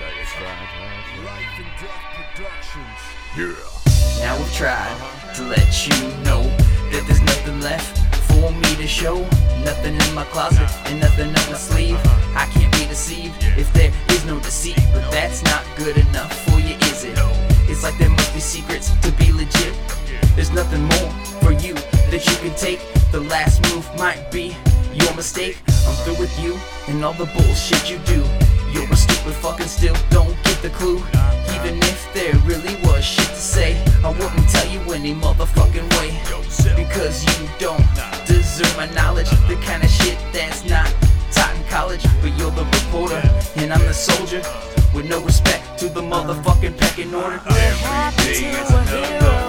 Life and Death Productions. Yeah. Now we've tried to let you know that there's nothing left for me to show. Nothing in my closet and nothing up my sleeve. I can't be deceived if there is no deceit, but that's not good enough for you, is it? It's like there must be secrets to be legit. There's nothing more for you that you can take. The last move might be your mistake. I'm through with you and all the bullshit you do. You're fucking still don't get the clue. Even if there really was shit to say, I wouldn't tell you any motherfucking way. Because you don't deserve my knowledge. The kind of shit that's not taught in college. But you're the reporter and I'm the soldier. With no respect to the motherfucking pecking order. Every day is another.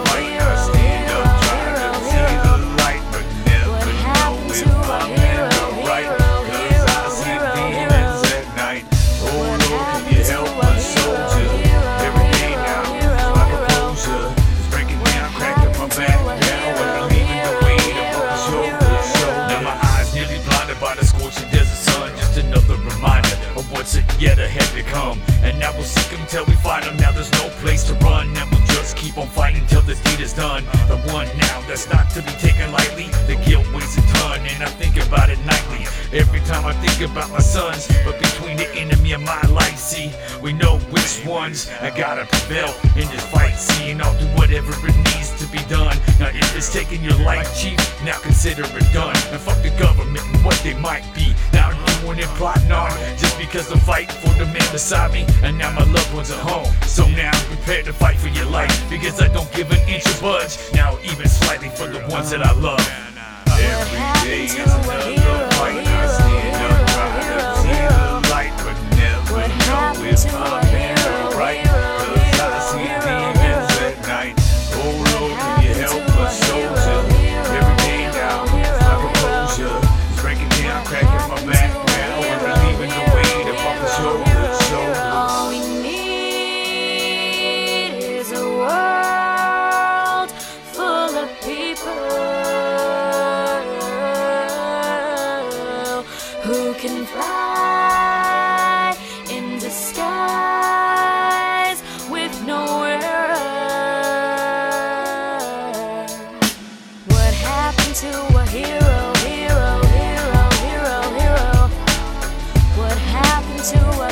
Come. And now we'll seek them till we find them. Now there's no place to run. And we'll just keep on fighting till this deed is done. The one now that's not to be taken lightly. Time I think about my sons, but between the enemy and my life, see, we know which ones I gotta prevail in this fight. See, and I'll do whatever it needs to be done. Now, if it's taking your life, chief, now consider it done. And fuck the government and what they might be. Now doing and plotting on just because I'm fighting for the man beside me. And now my loved ones are home. So now prepare to fight for your life because I don't give an inch of budge. Now even slightly for the ones that I love. Every day is another can fly in disguise with nowhere. What happened to a hero, hero, hero, hero, hero? What happened to a